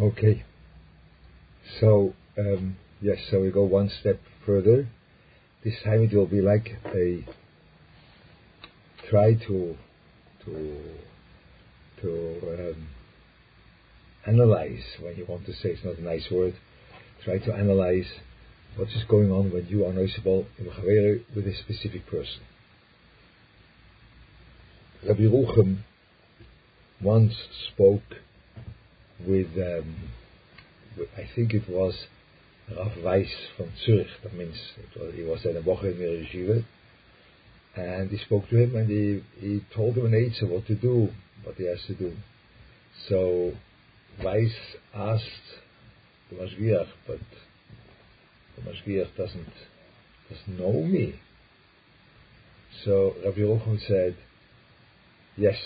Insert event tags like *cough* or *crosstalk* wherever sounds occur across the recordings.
Okay. So, um, yes, so we go one step further. This time it will be like a try to to to um, analyze when you want to say it's not a nice word. Try to analyze what is going on when you are noticeable in Chavere with a specific person. Rabbi Ruchem once spoke with, um, with, I think it was Rav Weiss from Zurich, that means was, he was at a the Yeshiva, and he spoke to him and he, he told him an answer what to do, what he has to do. So Weiss asked the Mashgiach, but the Mashgiach doesn't, doesn't know me. So Rabbi Yochanan said, Yes,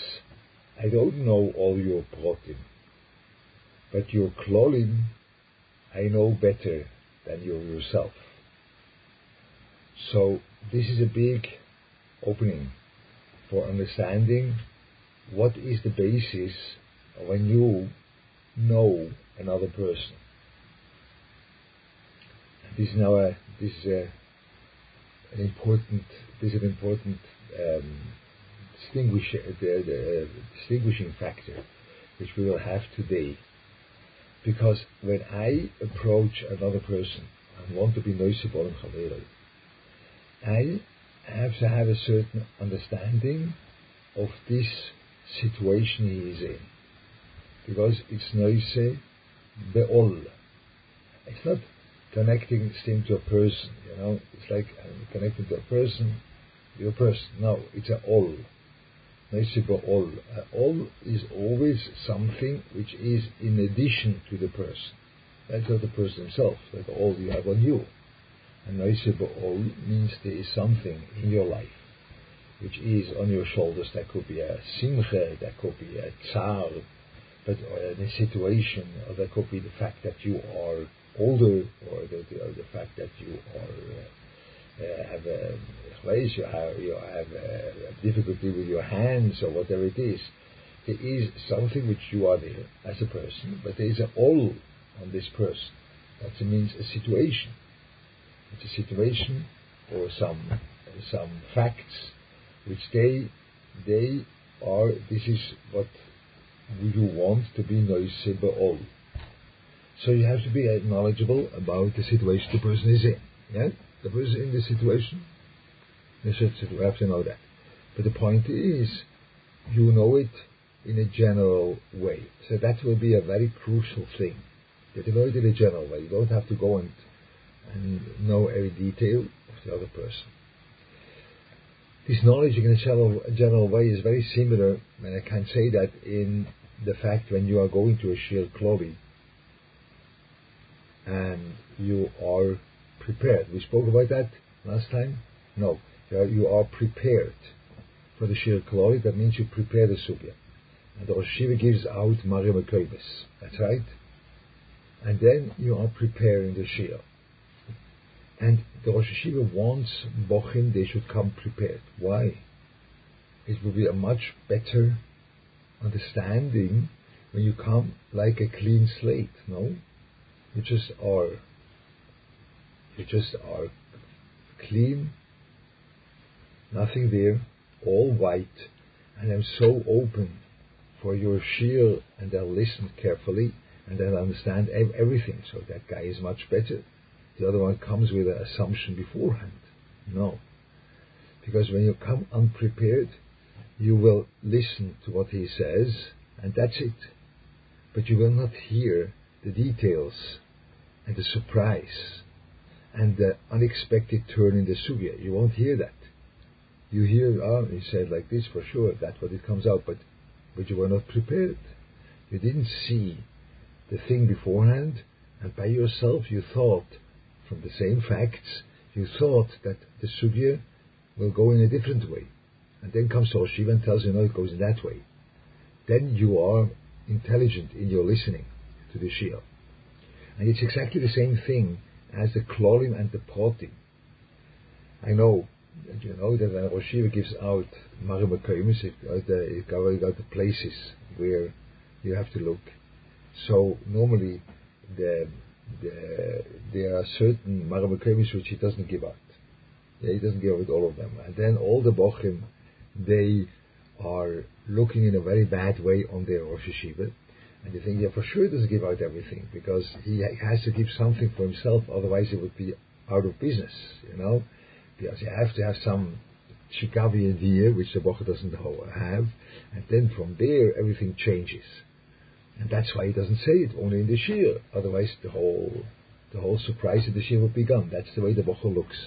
I don't know all your protim, but your klolim I know better than you yourself. So this is a big opening for understanding what is the basis when you know another person. This is now a this is a an important this is an important um, distinguish, the, the, distinguishing factor which we will have today. Because when I approach another person and want to be in Chavera, I have to have a certain understanding of this situation he is in. Because it's noise be'ol. It's not connecting him to a person, you know. It's like uh, connecting to a person, you're person. No, it's a all. All. Uh, all is always something which is in addition to the person. That's not the person himself, that all you have on you. And all means there is something in your life which is on your shoulders. That could be a simcha, that could be a tsar, but in a situation, or that could be the fact that you are older, or the, the, or the fact that you are. Uh, Uh, have a place, you uh, have, you have difficulty with your hands or whatever it is. There is something which you are there as a person, but there is an all on this person. That means a situation. It's a situation or some some facts which they they are. This is what you want to be noisy all. So you have to be knowledgeable about the situation the person is in. Yeah the person in this situation, you have to know that. But the point is, you know it in a general way. So that will be a very crucial thing. That you know it in a general way. You don't have to go and, and know every detail of the other person. This knowledge in a general, general way is very similar, and I can say that in the fact when you are going to a Shir Kloli and you are prepared. We spoke about that last time? No. You are, prepared for the Shir Kloli. That means you prepare the Sugya. And the Rosh gives out Maria Mekoimis. That's right. And then you are preparing the Shir. And the Rosh Yeshiva wants Bochim, they should come prepared. Why? It will be a much better understanding when you come like a clean slate, no? You just are you just are clean, nothing there, all white, and I'm so open for your shir, and I'll listen carefully, and I'll understand everything. So that guy is much better. The other one comes with an assumption beforehand. No. Because when you come unprepared, you will listen to what he says, and that's it. But you will not hear the details and the surprise and the unexpected turn in the sugya. You won't hear that. You hear, oh, he said like this for sure. That's what it comes out, but but you were not prepared. You didn't see the thing beforehand, and by yourself you thought, from the same facts, you thought that the sugya will go in a different way, and then comes Rosh Yeshiva and tells you no, it goes in that way. Then you are intelligent in your listening to the Shia. And it's exactly the same thing as the klolim and the protim. I know, that you know that when Rosh gives out Marim it, uh, the, it got the places where you have to look. So normally, the, the, there are certain Marabakemis which he doesn't give out. Yeah, he doesn't give out all of them. And then all the Bochim, they are looking in a very bad way on their Rosh Yeshiva. And you think, yeah, for sure he doesn't give out everything because he has to keep something for himself, otherwise he would be out of business, you know? Because you have to have some Chicago idea, which the Bocher doesn't have, and then from there everything changes. And that's why he doesn't say it only in the Shir. Otherwise, the whole the whole surprise of the Shir would be gone. That's the way the Bocher looks.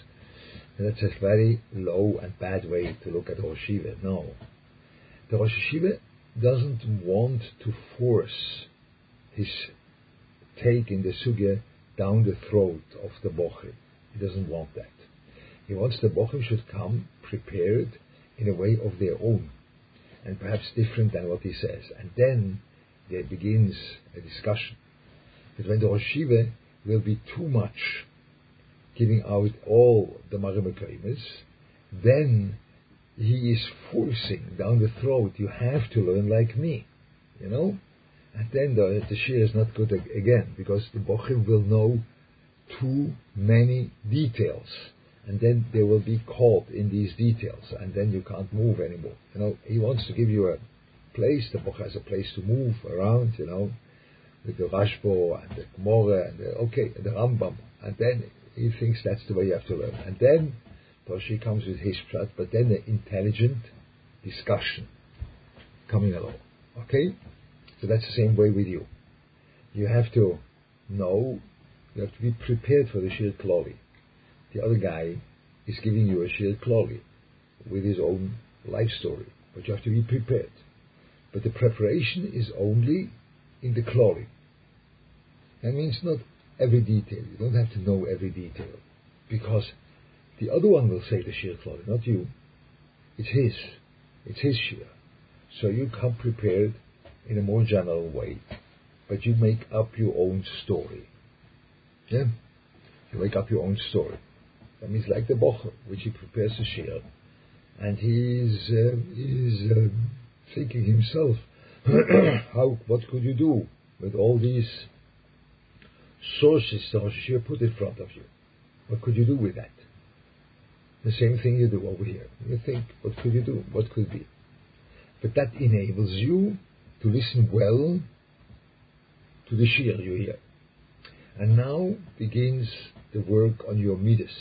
And that's a very low and bad way to look at Rosh Yeshiva. No. The Rosh Yeshiva doesn't want to force his take in the Sugya down the throat of the Bocher. He doesn't want that. He wants the Bochum should come prepared in a way of their own, and perhaps different than what he says. And then there begins a discussion. But when the Rosh will be too much giving out all the Marimekaimis, then he is forcing down the throat, you have to learn like me, you know? And then the, the Shir is not good again, because the Bochim will know too many details and then they will be caught in these details, and then you can't move anymore. You know, he wants to give you a place. The book has a place to move around. You know, with the Rashbo and the Gemara and the okay, and the Rambam, and then he thinks that's the way you have to learn. And then Toshi comes with his prat, but then the intelligent discussion coming along. Okay, so that's the same way with you. You have to know. You have to be prepared for the Shir Kloli the other guy is giving you a shared kloli with his own life story, but you have to be prepared. But the preparation is only in the kloli. That means not every detail. You don't have to know every detail because the other one will say the shir kloli, not you. It's his. It's his shir. So you come prepared in a more general way, but you make up your own story. Yeah? You make up your own story. That means like the bocher, which he prepares the share, and he's uh, he's uh, thinking himself, *coughs* how what could you do with all these sources the Rosh put in front of you? What could you do with that? The same thing you do over here. You think, what could you do? What could be? But that enables you to listen well to the shir you hear. And now begins the work on your midas.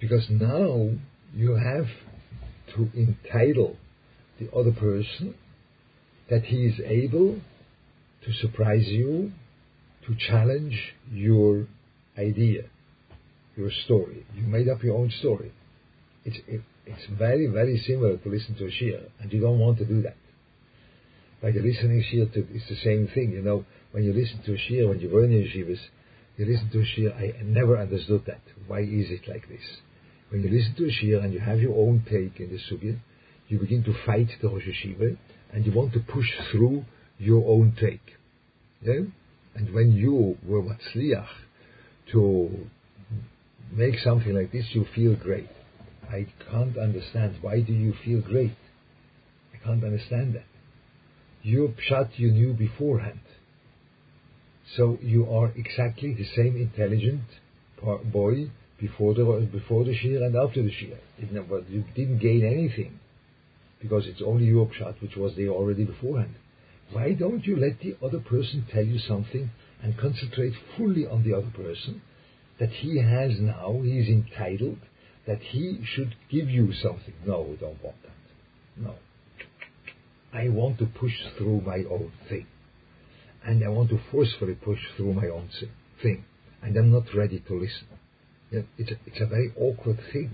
Because now you have to entitle the other person that he is able to surprise you, to challenge your idea, your story. You made up your own story. It's, it, it's very, very similar to listen to a shir, and you don't want to do that. Like listening shir to, it's the same thing, you know, when you listen to a shir, when you were in yeshivas, you listen to a shir, I never understood that. Why is it like this? When you listen to a shir and you have your own take in the sugya, you begin to fight the Rosh Yeshiva and you want to push through your own take. Yeah? And when you were matzliach to make something like this, you feel great. I can't understand. Why do you feel great? I can't understand that. Your pshat you knew beforehand. So you are exactly the same intelligent boy before the before the shir and after the shir. You didn't gain anything because it's only your pshat which was there already beforehand. Why don't you let the other person tell you something and concentrate fully on the other person that he has now, he is entitled, that he should give you something. No, we don't want that. No. I want to push through my own thing. And I want to forcefully push through my own thing. And I'm not ready to listen. It's a, it's a very awkward thing.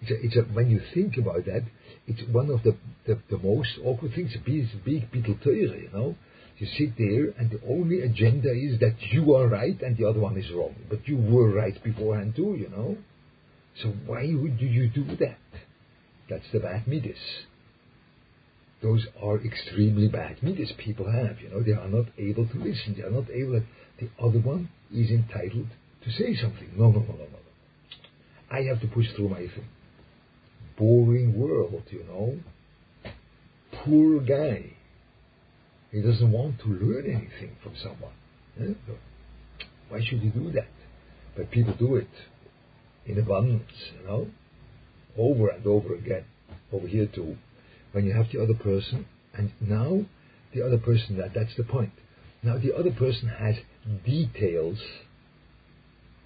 It's a, it's a, when you think about that, it's one of the, the, the most awkward things. Big, big bittel you know. You sit there, and the only agenda is that you are right and the other one is wrong. But you were right beforehand too, you know. So why would you do that? That's the bad midas. Those are extremely bad midas people have. You know, they are not able to listen. They are not able. The other one is entitled to say something. No, no, no, no, no. I have to push through my thing. Boring world, you know. Poor guy. He doesn't want to learn anything from someone. Eh? Why should he do that? But people do it in abundance, you know, over and over again. Over here too, when you have the other person, and now the other person, that that's the point. Now the other person has details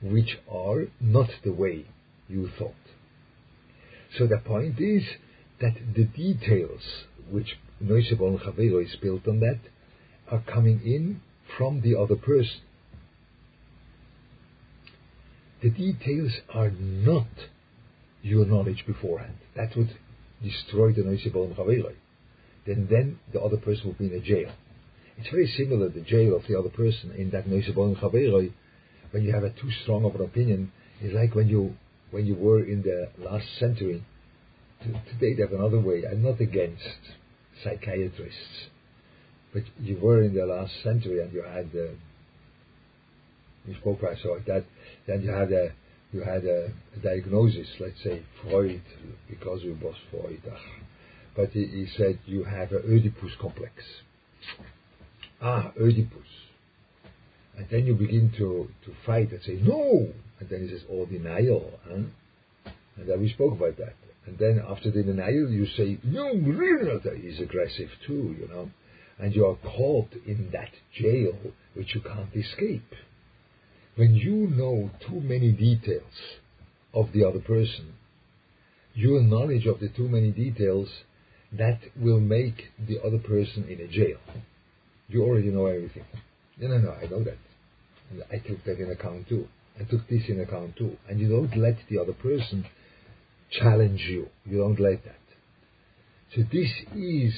which are not the way you thought. So the point is that the details which Noisebon Chavero is built on that are coming in from the other person. The details are not your knowledge beforehand. That would destroy the Noisebon Chavero. Then then the other person would be in a jail. It's very similar, to the jail of the other person in that Noisebon Chavero, when you have a too strong of an opinion, is like when you when you were in the last century. Today they have another way. I'm not against psychiatrists, but you were in the last century and you had uh, you spoke like that. Then you had a you had a, a diagnosis, let's say Freud, because it was Freud. But he, he said you have an Oedipus complex. Ah, Oedipus. And then you begin to, to fight and say, no! And then he says, oh, denial. Huh? And then we spoke about that. And then after the denial, you say, really not. He's aggressive too, you know. And you are caught in that jail which you can't escape. When you know too many details of the other person, your knowledge of the too many details, that will make the other person in a jail. You already know everything. No, no, no, I know that. And I took that in account too. I took this in account too. And you don't let the other person challenge you. You don't let that. So this is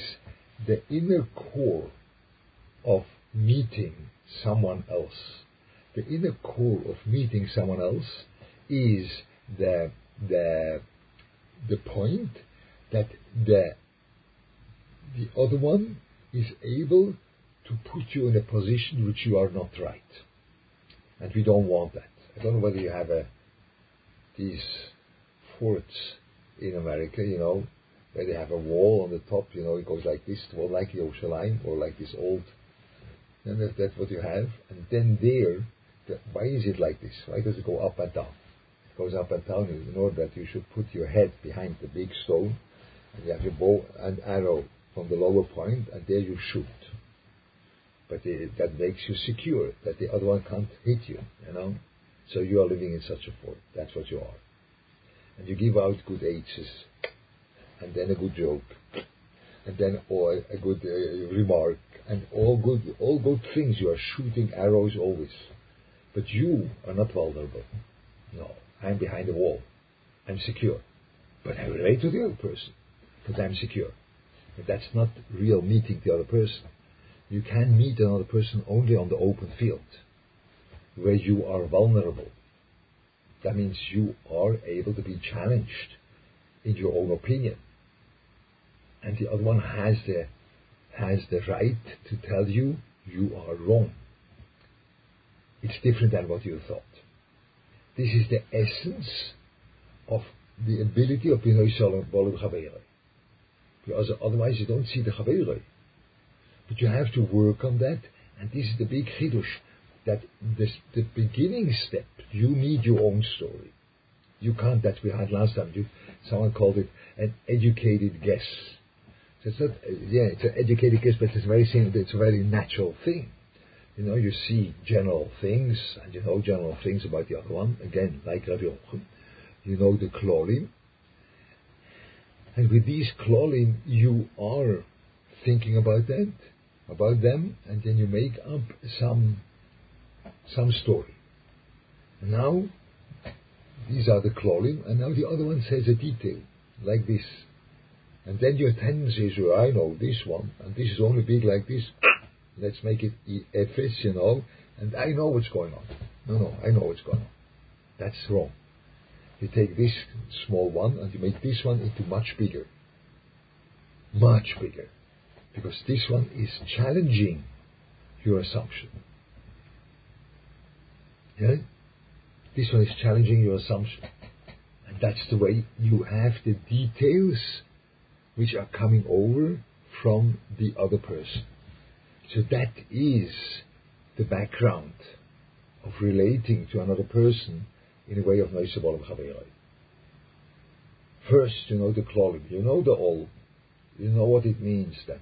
the inner core of meeting someone else. The inner core of meeting someone else is the the the point that the the other one is able to put you in a position which you are not right. And we don't want that. I don't know whether you have a, these forts in America, you know, where they have a wall on the top, you know, it goes like this, well, like the ocean line, or like this old, and that, that's what you have. And then there, the, why is it like this? Why does it go up and down? It goes up and down in order that you should put your head behind the big stone, and you have your bow and arrow from the lower point, and there you shoot but it, that makes you secure that the other one can't hit you, you know. So you are living in such a fort. That's what you are. And you give out good H's, and then a good joke, and then or a good uh, remark, and all good, all good things. You are shooting arrows always, but you are not vulnerable. No, I'm behind the wall. I'm secure, but I relate to the other person, but I'm secure. But that's not real meeting the other person you can meet another person only on the open field, where you are vulnerable. That means you are able to be challenged in your own opinion. And the other one has the, has the right to tell you you are wrong. It's different than what you thought. This is the essence of the ability of Binoy Shalom Bolim Because otherwise you don't see the Chaveroi. But you have to work on that, and this is the big chidush, that this, the beginning step, you need your own story. You can't, that we had last time, you, someone called it an educated guess. So it's not, yeah, it's an educated guess, but it's very simple, it's a very natural thing. You know, you see general things, and you know general things about the other one, again, like Rabbi. You know the klolim, and with these klolim, you are thinking about that, about them, and then you make up some some story. Now these are the klolim, and now the other one says a detail like this. And then your tendency is, well, I know this one, and this is only big like this. Let's make it effic, you know, and I know what's going on. No, no, I know what's going on. That's wrong. You take this small one and you make this one into much bigger. Much bigger because this one is challenging your assumption. Yeah? This one is challenging your assumption. *laughs* And that's the way you have the details which are coming over from the other person. So that is the background of relating to another person in a way of Noisabolam Chaviroi. First, you know the klolim, you know the all, you know what it means that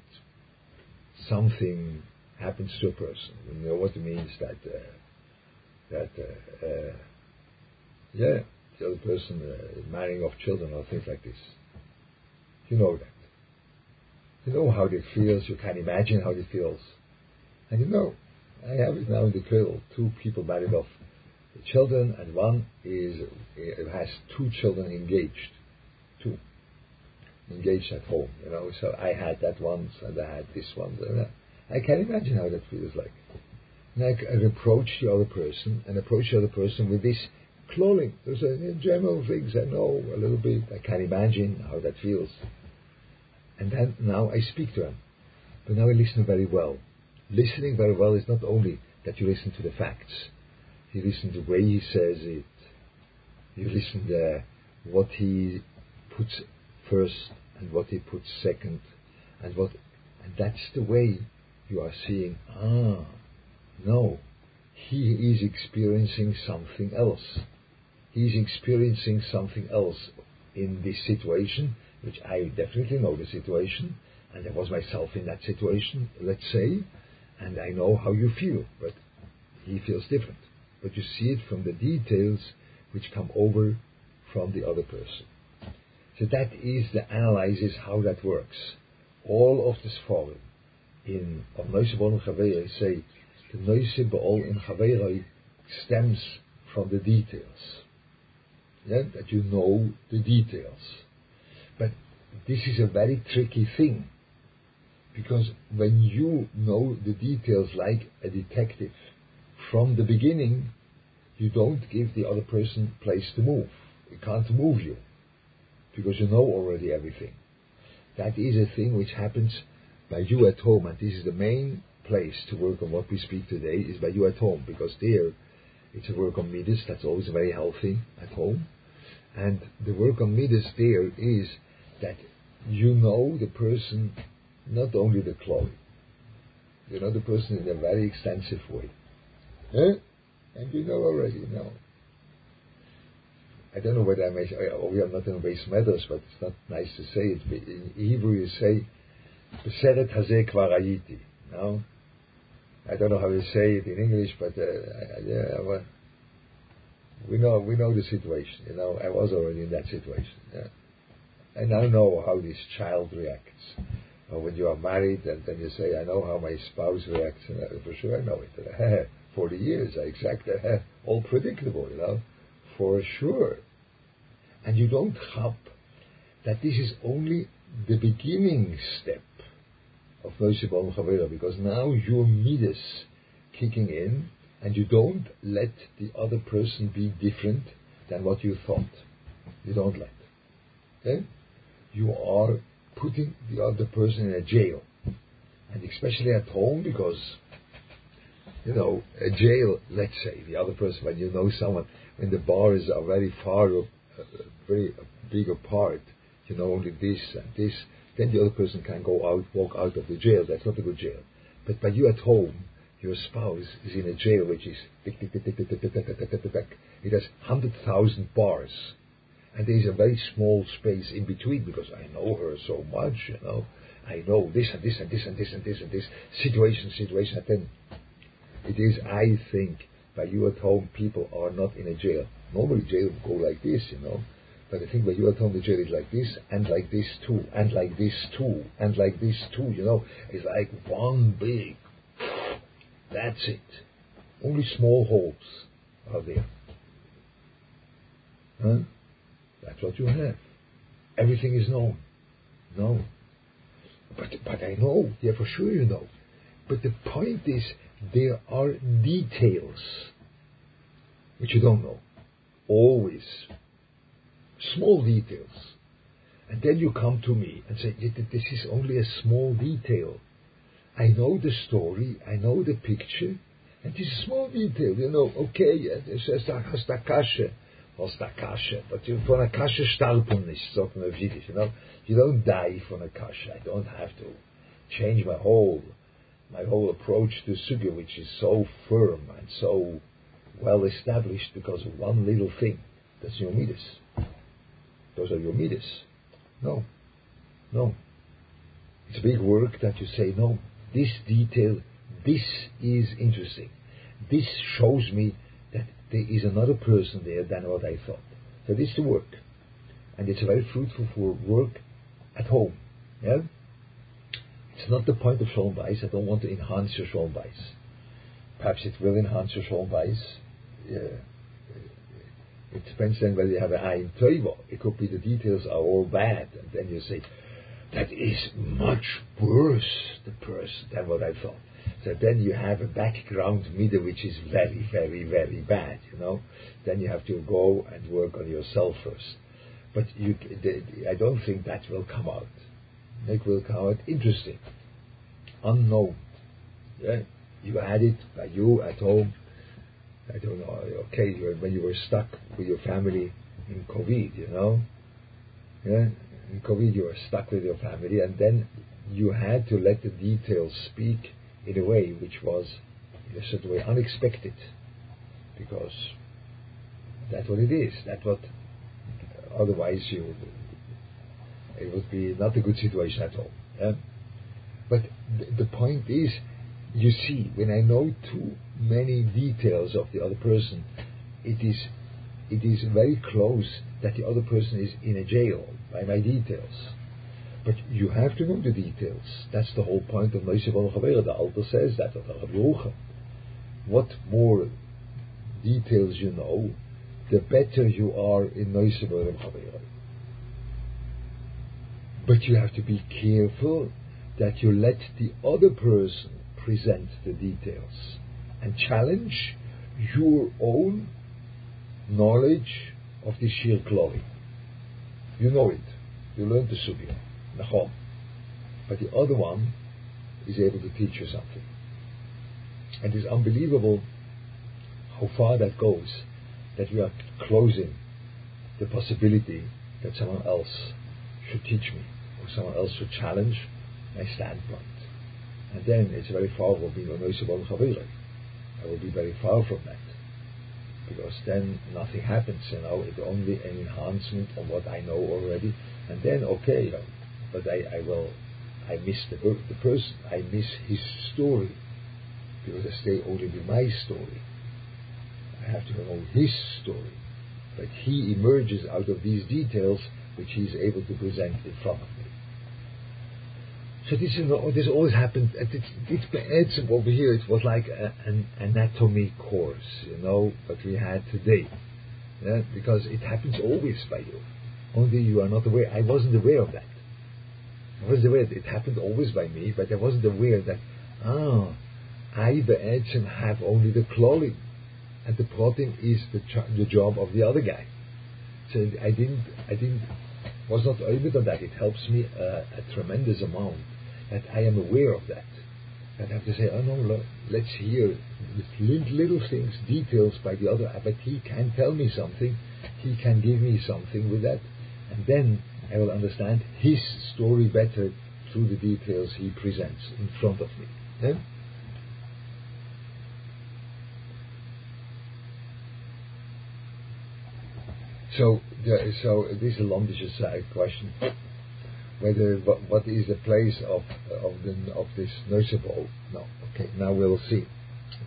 something happens to a person. You know what it means that uh, that uh, uh, yeah, the other person uh, marrying off children or things like this. You know that. You know how it feels. You can imagine how it feels, and you know. I have it now in the cradle. Two people married off children, and one is has two children engaged. Two engaged at home. You know, so I had that once, and I had this one. I can imagine how that feels like. And I, approach the other person and approach the other person with this clothing. Those are general things I know a little bit. I can imagine how that feels. And then now I speak to him. But now I listen very well. Listening very well is not only that you listen to the facts, you listen to the way he says it, you listen to what he puts first and what he puts second, and what, and that's the way you are seeing, ah, no, he is experiencing something else. He's experiencing something else in this situation, which I definitely know the situation, and I was myself in that situation, let's say, and I know how you feel, but he feels different. But you see it from the details which come over from the other person. So that is the analysis how that works. All of this fallen in of Noise Bon say the Noise Baal in Chaveiroi stems from the details. Yeah, that you know the details. But this is a very tricky thing because when you know the details like a detective from the beginning, you don't give the other person place to move. It can't move you because you know already everything. That is a thing which happens by you at home, and this is the main place to work on what we speak today is by you at home because there it's a work on midas that's always very healthy at home, and the work on midas there is that you know the person not only the clothing. You know the person in a very extensive way. Eh? And you know already, you know. I don't know whether I may say, oh, we are not in base matters, but it's not nice to say it. In Hebrew you say, Beseret hazeh kvar No? I don't know how you say it in English, but uh, yeah, well, we know we know the situation. You know, I was already in that situation. Yeah. And I know how this child reacts or when you are married and then you say, I know how my spouse reacts, and for sure I know it. *laughs* Forty years, I exactly *laughs* all predictable, you know, for sure. And you don't hop that this is only the beginning step of Moshe Chavera, because now your midas kicking in, and you don't let the other person be different than what you thought. You don't let. Okay? You are putting the other person in a jail. And especially at home, because, you know, a jail, let's say, the other person, when you know someone, when the bars are very far, uh, very big apart, you know, only this and this, then the other person can go out, walk out of the jail. That's not a good jail. But by you at home, your spouse is in a jail which is it has hundred thousand bars and there is a very small space in between because I know her so much, you know. I know this and this and this and this and this and this situation, situation. And then it is, I think, by you at home, people are not in a jail. Normally, jail go like this, you know. But I think by you are telling the is like this, and like this too, and like this too, and like this too, you know. It's like one big. That's it. Only small holes are there. Huh? That's what you have. Everything is known. No. But, but I know. Yeah, for sure you know. But the point is, there are details which you don't know. Always. Small details. And then you come to me and say, this is only a small detail. I know the story, I know the picture, and this is small detail, you know, okay, it's just a kasha der Kasche. But you, von a Kasche starb man nicht, sagt man you know. You don't die from a Kasche. I don't have to change my whole my whole approach to sugya, which is so firm and so well established because of one little thing. That's your midas. Those are your midas. No. No. It's big work that you say, no, this detail, this is interesting. This shows me that there is another person there than what I thought. So this is the work. And it's very fruitful for work at home. Yeah? It's not the point of Shalom Bais. I don't want to enhance your Shalom Bais. Perhaps it will enhance your Shalom Bais. Yeah. It depends then whether you have an eye in Toivo. It could be the details are all bad. And then you say, that is much worse, the person, than what I thought. So then you have a background middle which is very, very, very bad, you know. Then you have to go and work on yourself first. But you, I don't think that will come out. It will come out interesting, unknown. Yeah? You had it by you at home. I don't know. Okay, when you were stuck with your family in COVID, you know. Yeah, in COVID you were stuck with your family, and then you had to let the details speak in a way which was, in a certain way, unexpected, because that's what it is. That's what. Uh, otherwise, you it would be not a good situation at all. Yeah? But th- the point is, you see, when I know too many details of the other person, it is it is very close that the other person is in a jail by my details. But you have to know the details. That's the whole point of Noise Chavera. The Alter says that, What more details you know, the better you are in Noise Chavera. But you have to be careful that you let the other person present the details and challenge your own knowledge of the shir kloli. You know it. You learn the sugya, nachon. But the other one is able to teach you something. And it's unbelievable how far that goes, that we are closing the possibility that someone else should teach me, or someone else should challenge my standpoint. And then it's very far from being a noisable I will be very far from that. Because then nothing happens, you know, it's only an enhancement of what I know already, and then okay, you know, but I, I will, I miss the, the person, I miss his story, because I stay only with my story. I have to know his story, but he emerges out of these details which he is able to present in front of me. So this is this always happened. It's, it's it's over here. It was like a, an anatomy course, you know, what we had today, yeah? because it happens always by you. Only you are not aware. I wasn't aware of that. I wasn't aware. It happened always by me, but I wasn't aware that ah, I the edge, have only the clothing, and the protein is the the job of the other guy. So I didn't I didn't was not able on that. It helps me uh, a tremendous amount that I am aware of that. And I have to say, oh no, let's hear little things, details by the other, but he can tell me something, he can give me something with that, and then I will understand his story better through the details he presents in front of me. Yeah? So, so this is a long question whether what, is the place of of the of this nurseable. No, okay. Now we'll see.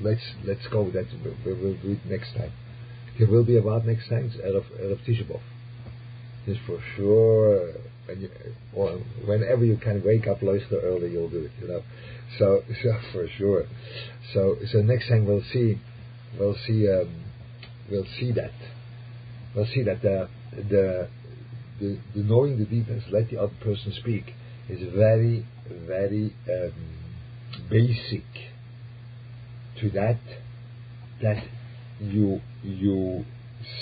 Let's let's go. That we will do it next time. There will be about next time Erev Erev Tisha B'av. This for sure. When you, or whenever you can wake up Loister early, you'll do it. You know. So *laughs* so for sure. So so next time we'll see. We'll see. Um, we'll see that. We'll see that the the the, the knowing the details, let the other person speak, is very, very um, basic to that. That you you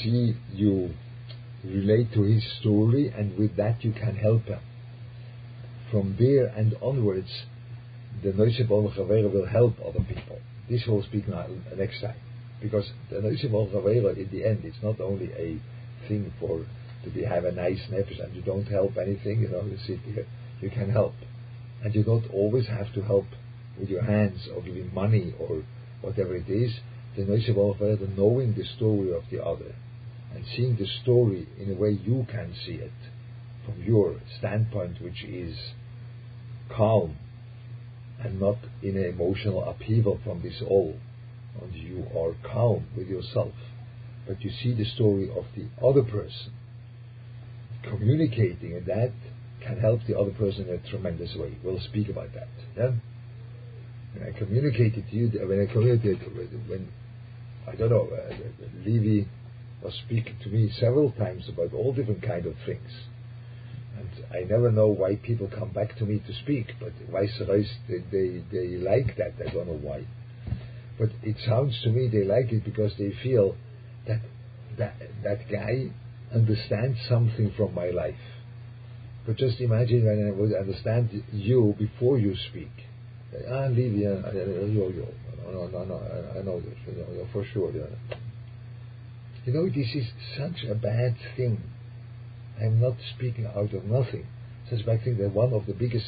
see you relate to his story, and with that you can help him. From there and onwards, the Noishe Chavera will help other people. This will speak now, next time. Because the Noishe Chavera, in the end, is not only a thing for to be, have a nice nefesh and you don't help anything, you know, you sit here, you can help. And you don't always have to help with your hands or giving money or whatever it is, the the knowing the story of the other and seeing the story in a way you can see it from your standpoint, which is calm and not in an emotional upheaval from this all. And you are calm with yourself, but you see the story of the other person communicating, and that can help the other person in a tremendous way. We'll speak about that. Yeah? When I communicated to you, when I communicated, when I don't know, uh, Levy was speaking to me several times about all different kind of things. And I never know why people come back to me to speak, but vice versa, they, they, they like that. I don't know why. But it sounds to me they like it because they feel that that, that guy understands something from my life. But just imagine when I would understand you before you speak. Ah, Livia, yo, yo. No, no, no, I, I know this, you know, for sure. Yeah. You know, this is such a bad thing. I'm not speaking out of nothing. Such a bad thing that one of the biggest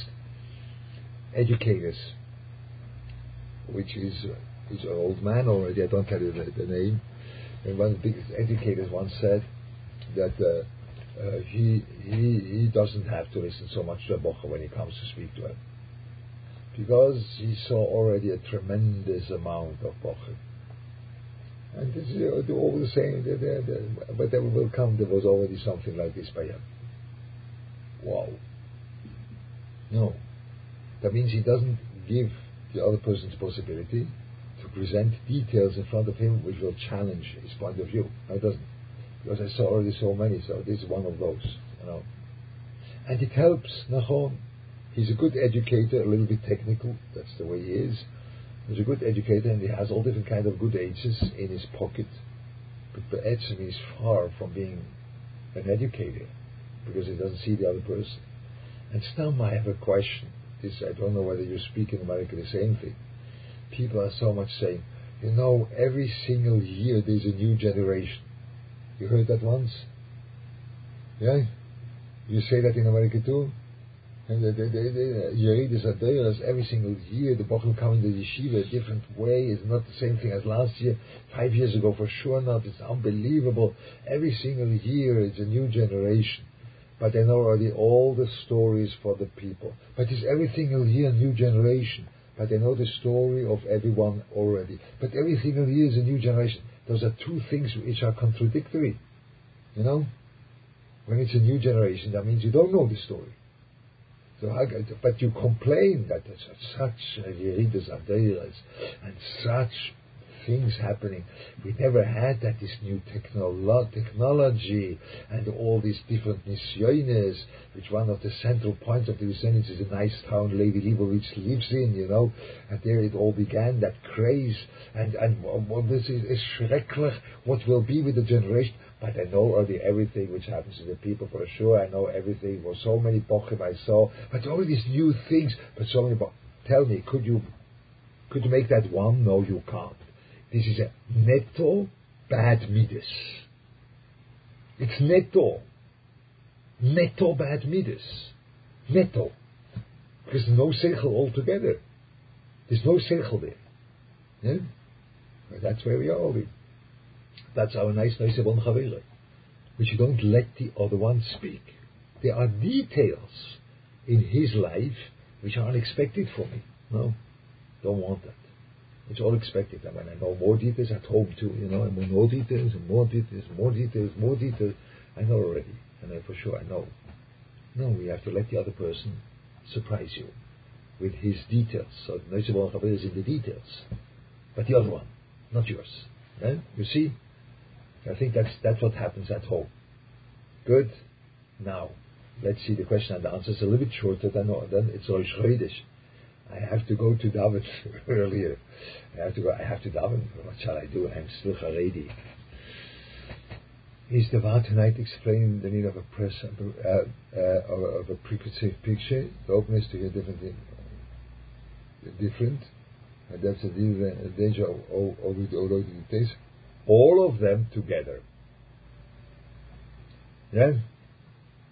educators, which is, is an old man already, I don't tell you the, the name, and one of the biggest educators once said that uh, uh, he, he, he doesn't have to listen so much to Bocha when he comes to speak to him. Because he saw already a tremendous amount of Bocha. And this is uh, all the same, the, the, the, whatever will come, there was already something like this by him. Wow. No. That means he doesn't give the other person's possibility to present details in front of him which will challenge his point of view. No, it doesn't. Because I saw already so many, so this is one of those, you know. And it helps Nachon. He's a good educator, a little bit technical, that's the way he is. He's a good educator and he has all different kind of good ages in his pocket. But Be'etzim is far from being an educator because he doesn't see the other person. And still I have a question. This I don't know whether you speak in America the same thing people are so much saying, you know, every single year there's a new generation. You heard that once? Yeah? You say that in America too? And they, they, they, they, you read this every single year the Bochum coming to the yeshiva a different way. It's not the same thing as last year, five years ago for sure not. It's unbelievable. Every single year it's a new generation. But I know already all the stories for the people. But it's every single year a new generation but they know the story of everyone already. But every single year is a new generation. Those are two things which are contradictory. You know? When it's a new generation, that means you don't know the story. So, but you complain that such yeridas and such things happening. We never had that this new technolo- technology and all these different nisyones, which one of the central points of the Nisyones is a nice town Lady Leibovitz lives in, you know, and there it all began, that craze, and, and what this is, is schrecklich, what will be with the generation, but I know already everything which happens to the people for sure. I know everything. For so many bochim I saw, but all these new things. But so many. Tell me, could you could you make that one? No, you can't. This is a netto bad midas. It's netto. Netto bad midas. Netto. There's no seichel altogether. There's no seichel there. Yeah? That's where we are. That's our nice, nice one chavere. Which you don't let the other one speak. There are details in his life which are unexpected for me. No, don't want that. It's all expected. I mean, I know more details at home too. You know, I know more details, and more details, more details, more details. I know already, and I for sure I know. No, we have to let the other person surprise you with his details. So the Neusebal is in the details, but the other one, not yours. Right? You see, I think that's that's what happens at home. Good. Now, let's see the question and the answer is a little bit shorter than then it's all Schreidish. I have to go to David *laughs* earlier. I have to go. I have to David. What shall I do? I'm still Haredi. Is the Vaad tonight explaining the need of a press uh, uh, of a preconceived picture, the openness to hear different different, and that's a danger of the taste. All of them together. Yeah,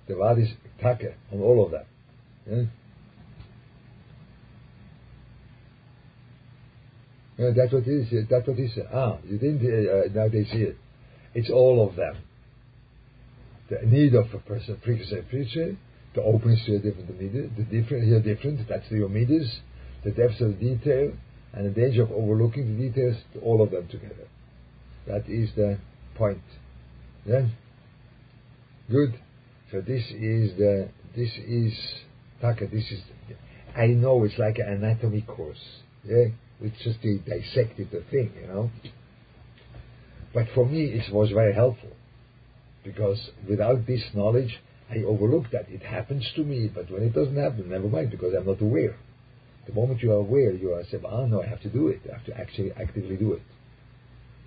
the Vaad is take on all of them. Yeah? You know, that's what is. That's what it is. Ah, you didn't. Uh, now they see it. It's all of them. The need of a person, precursor, preacher, the openness to a different media, the different, here different. That's the omidas, the depth of the detail, and the danger of overlooking the details. All of them together. That is the point. Yeah. Good. So this is the. This is Taka. This is. I know it's like an anatomy course. Yeah it's just they dissected the thing, you know. But for me, it was very helpful because without this knowledge, I overlook that. It happens to me, but when it doesn't happen, never mind because I'm not aware. The moment you are aware, you are saying, "Ah, no, I have to do it. I have to actually actively do it."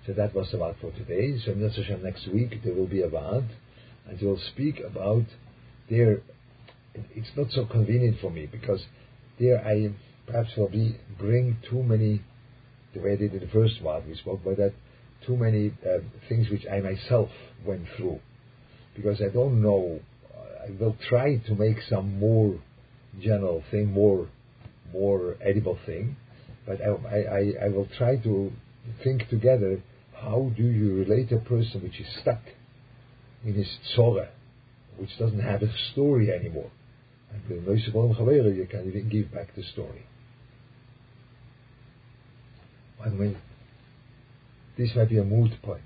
So that was about for today. So next week there will be a Vad, and they will speak about their. It's not so convenient for me because there I perhaps will be bring too many, the way I did the first one, we spoke about that, too many uh, things which I myself went through. Because I don't know, I will try to make some more general thing, more, more edible thing, but I, I, I will try to think together how do you relate a person which is stuck in his tzora, which doesn't have a story anymore. And you can give back the story. I mean, this might be a moot point.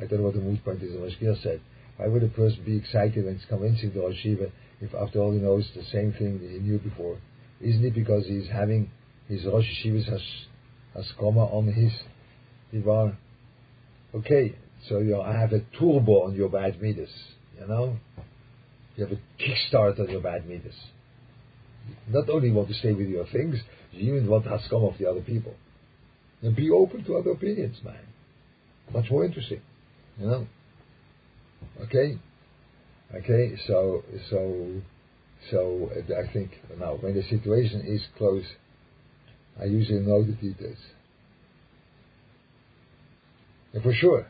I don't know what the moot point is. The Mashgiach said, why would a person be excited when it's convincing the Rosh if after all he knows the same thing that he knew before? Isn't it because he's having his Rosh Yeshiva's has, haskoma on his Divar? Okay, so you I have a turbo on your bad meters, you know? You have a kickstart on your bad meters. Not only want to stay with your things, you even want haskoma of the other people. And be open to other opinions, man. Much more interesting, you know. Okay, okay. So, so, so I think now when the situation is close, I usually know the details. And for sure,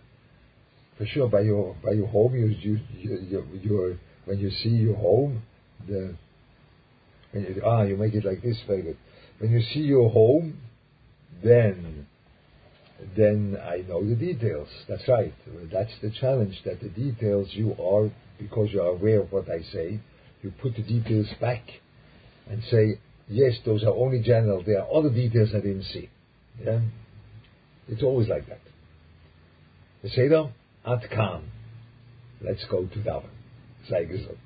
for sure, by your by your home, you you you you when you see your home, the when you, ah you make it like this very good. When you see your home, then then I know the details. That's right. That's the challenge. That the details you are because you are aware of what I say. You put the details back and say, yes, those are only general. There are other details I didn't see. Yeah, it's always like that. The Seder at. Let's go to Daven. Sei gesund.